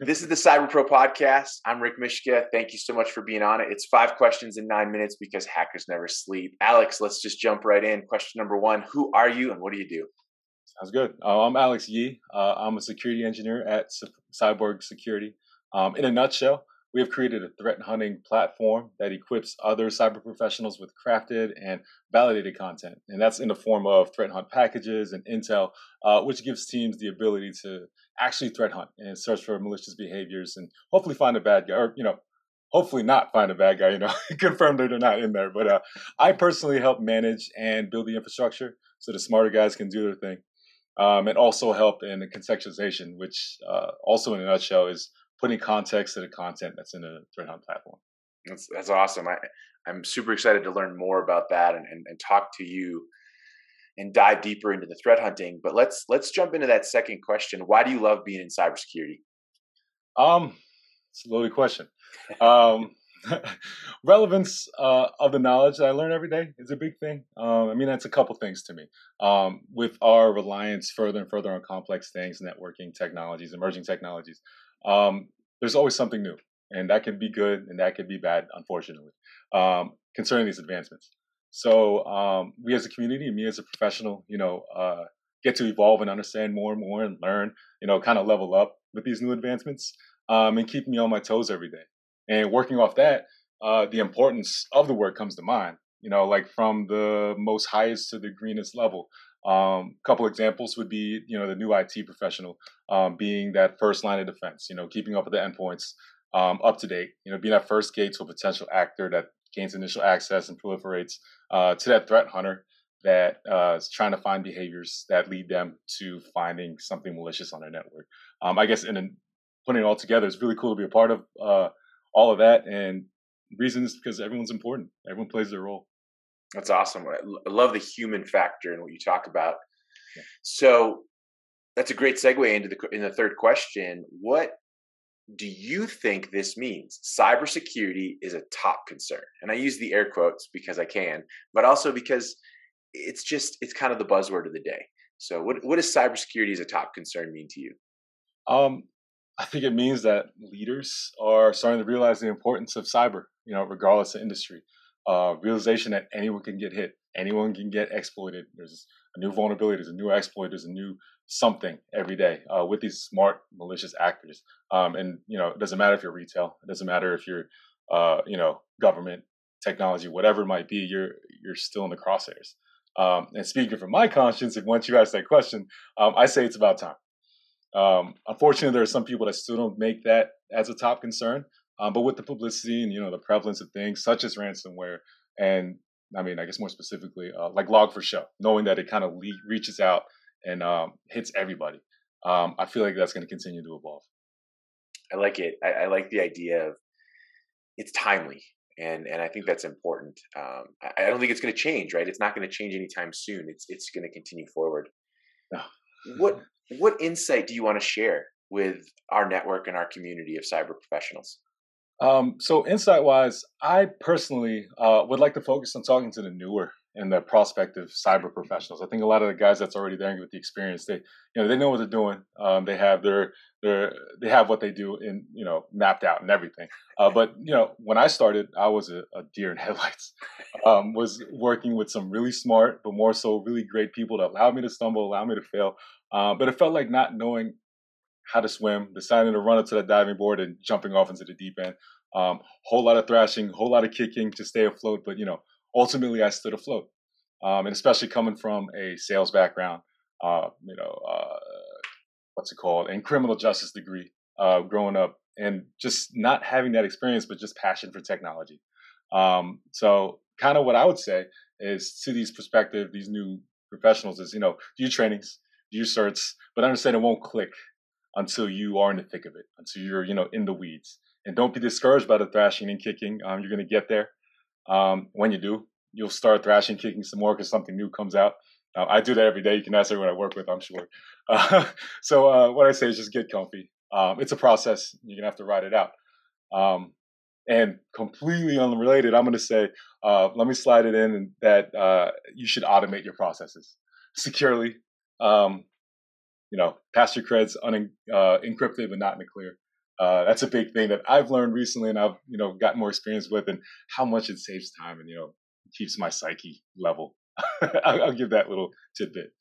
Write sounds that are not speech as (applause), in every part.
this is the Cyber Pro podcast. I'm Rick Mishka. Thank you so much for being on it. It's five questions in nine minutes because hackers never sleep. Alex, let's just jump right in. Question number one Who are you and what do you do? Sounds good. Uh, I'm Alex Yi. Uh, I'm a security engineer at Cyborg Security. Um, in a nutshell, we have created a threat hunting platform that equips other cyber professionals with crafted and validated content. And that's in the form of threat hunt packages and intel, uh, which gives teams the ability to actually threat hunt and search for malicious behaviors and hopefully find a bad guy or, you know, hopefully not find a bad guy, you know, (laughs) confirm that they're not in there. But uh, I personally help manage and build the infrastructure so the smarter guys can do their thing. Um, and also help in the contextualization, which uh, also in a nutshell is putting context to the content that's in a threat hunt platform. That's that's awesome. I I'm super excited to learn more about that and, and, and talk to you and dive deeper into the threat hunting. But let's let's jump into that second question. Why do you love being in cybersecurity? Um, it's a loaded question. Um, (laughs) relevance uh, of the knowledge that I learn every day is a big thing. Um, I mean, that's a couple things to me. Um, with our reliance further and further on complex things, networking technologies, emerging technologies, um, there's always something new, and that can be good and that can be bad, unfortunately, um, concerning these advancements. So um, we as a community, and me as a professional, you know, uh, get to evolve and understand more and more and learn, you know, kind of level up with these new advancements um, and keep me on my toes every day. And working off that, uh, the importance of the work comes to mind. You know, like from the most highest to the greenest level. A um, couple examples would be, you know, the new IT professional um, being that first line of defense. You know, keeping up with the endpoints um, up to date. You know, being that first gate to a potential actor that gains initial access and proliferates uh, to that threat hunter that uh, is trying to find behaviors that lead them to finding something malicious on their network. Um, I guess in putting it all together, it's really cool to be a part of uh, all of that. And reason is because everyone's important. Everyone plays their role. That's awesome. I love the human factor and what you talk about. Yeah. So that's a great segue into the in the third question. What do you think this means? Cybersecurity is a top concern, and I use the air quotes because I can, but also because it's just it's kind of the buzzword of the day. So, what what does cybersecurity as a top concern mean to you? Um, I think it means that leaders are starting to realize the importance of cyber. You know, regardless of industry uh, realization that anyone can get hit, anyone can get exploited. There's a new vulnerability, there's a new exploit, there's a new something every day uh, with these smart malicious actors. Um, and you know, it doesn't matter if you're retail, it doesn't matter if you're uh, you know government, technology, whatever it might be. You're you're still in the crosshairs. Um, and speaking from my conscience, if once you ask that question, um, I say it's about time. Um, unfortunately, there are some people that still don't make that as a top concern. Um, but with the publicity and you know the prevalence of things such as ransomware, and I mean, I guess more specifically, uh, like Log4Shell, knowing that it kind of le- reaches out and um, hits everybody, um, I feel like that's going to continue to evolve. I like it. I, I, like the idea of it's timely, and and I think that's important. Um, I, I, don't think it's going to change. Right? It's not going to change anytime soon. It's it's going to continue forward. No. What what insight do you want to share with our network and our community of cyber professionals? Um, so insight wise, I personally uh, would like to focus on talking to the newer and the prospective cyber professionals. I think a lot of the guys that's already there with the experience, they you know they know what they're doing. Um, they have their their they have what they do in you know mapped out and everything. Uh, but you know when I started, I was a, a deer in (laughs) headlights. Um, was working with some really smart, but more so really great people that allowed me to stumble, allowed me to fail. Um, but it felt like not knowing how to swim, deciding to run up to the diving board and jumping off into the deep end. Um, whole lot of thrashing, whole lot of kicking to stay afloat. But you know, ultimately, I stood afloat, um, and especially coming from a sales background, uh, you know, uh, what's it called, and criminal justice degree, uh, growing up, and just not having that experience, but just passion for technology. Um, so, kind of what I would say is to these prospective, these new professionals is, you know, do your trainings, do your certs, but understand it won't click until you are in the thick of it, until you're, you know, in the weeds. And don't be discouraged by the thrashing and kicking. Um, you're going to get there. Um, when you do, you'll start thrashing, kicking some more because something new comes out. Uh, I do that every day. You can ask everyone I work with, I'm sure. Uh, (laughs) so uh, what I say is just get comfy. Um, it's a process. You're going to have to ride it out. Um, and completely unrelated, I'm going to say, uh, let me slide it in that uh, you should automate your processes securely. Um, you know, pass your creds un- uh, encrypted but not in the clear. Uh, that's a big thing that I've learned recently, and I've you know got more experience with, and how much it saves time and you know keeps my psyche level. (laughs) I'll, I'll give that little tidbit.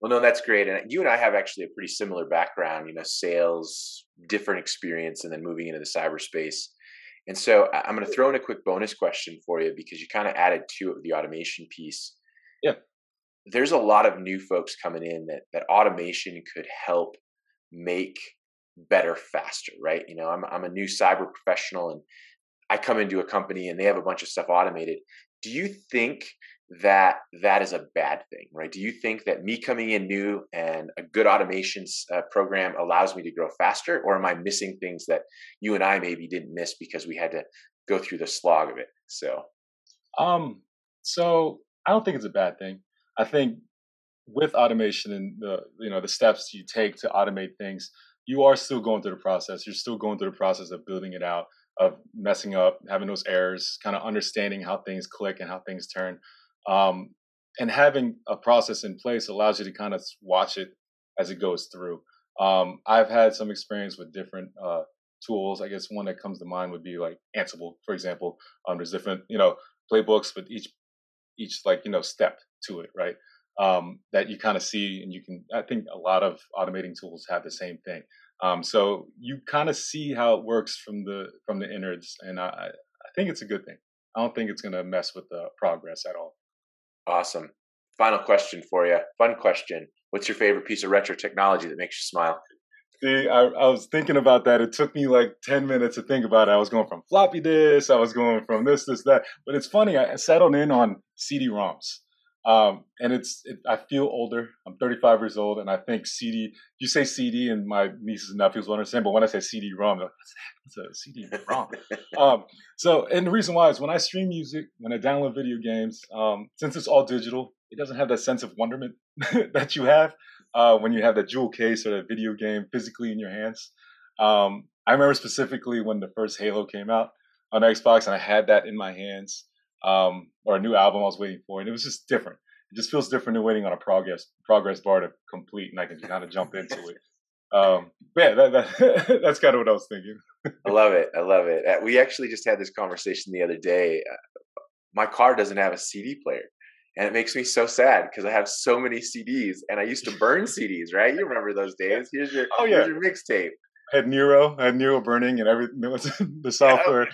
Well, no, that's great. And you and I have actually a pretty similar background, you know, sales, different experience, and then moving into the cyberspace. And so I'm going to throw in a quick bonus question for you because you kind of added to the automation piece. Yeah. There's a lot of new folks coming in that that automation could help make better faster, right? You know, I'm I'm a new cyber professional and I come into a company and they have a bunch of stuff automated. Do you think that that is a bad thing, right? Do you think that me coming in new and a good automation uh, program allows me to grow faster, or am I missing things that you and I maybe didn't miss because we had to go through the slog of it? So, um, so I don't think it's a bad thing. I think with automation and the you know the steps you take to automate things, you are still going through the process. You're still going through the process of building it out, of messing up, having those errors, kind of understanding how things click and how things turn. Um, and having a process in place allows you to kind of watch it as it goes through. Um, I've had some experience with different uh, tools. I guess one that comes to mind would be like Ansible, for example. Um, there's different, you know, playbooks with each each like you know step to it, right? Um, that you kind of see, and you can. I think a lot of automating tools have the same thing. Um, so you kind of see how it works from the from the innards, and I, I think it's a good thing. I don't think it's going to mess with the progress at all. Awesome. Final question for you. Fun question. What's your favorite piece of retro technology that makes you smile? See, I, I, was thinking about that. It took me like 10 minutes to think about it. I was going from floppy disk, I was going from this, this, that. But it's funny, I settled in on CD ROMs. Um, and it's, it, I feel older. I'm 35 years old, and I think CD. You say CD, and my nieces and nephews will understand. But when I say CD-ROM, like, what's that? What's a CD-ROM? (laughs) um, so, and the reason why is when I stream music, when I download video games, um, since it's all digital, it doesn't have that sense of wonderment (laughs) that you have uh, when you have that jewel case or that video game physically in your hands. Um, I remember specifically when the first Halo came out on Xbox, and I had that in my hands um, or a new album I was waiting for, and it was just different. It just feels different than waiting on a progress progress bar to complete, and I can kind of jump (laughs) into it. Um, yeah, that, that, (laughs) that's kind of what I was thinking. I love it. I love it. Uh, we actually just had this conversation the other day. Uh, my car doesn't have a CD player. And it makes me so sad because I have so many CDs and I used to burn CDs, right? You remember those (laughs) days. Here's your, oh, yeah. here's your mixtape had Nero, I had Nero burning and everything. (laughs) the software.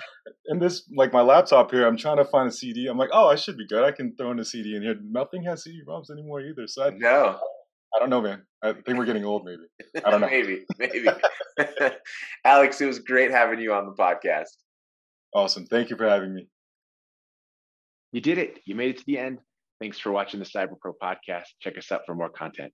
And this, like my laptop here, I'm trying to find a CD. I'm like, oh, I should be good. I can throw in a CD in here. Nothing has CD-ROMs anymore either. So I, no, I don't know, man. I think we're getting old. Maybe I don't (laughs) know. maybe, maybe. (laughs) Alex, it was great having you on the podcast. Awesome. Thank you for having me. You did it. You made it to the end. Thanks for watching the Cyber Pro podcast. Check us out for more content.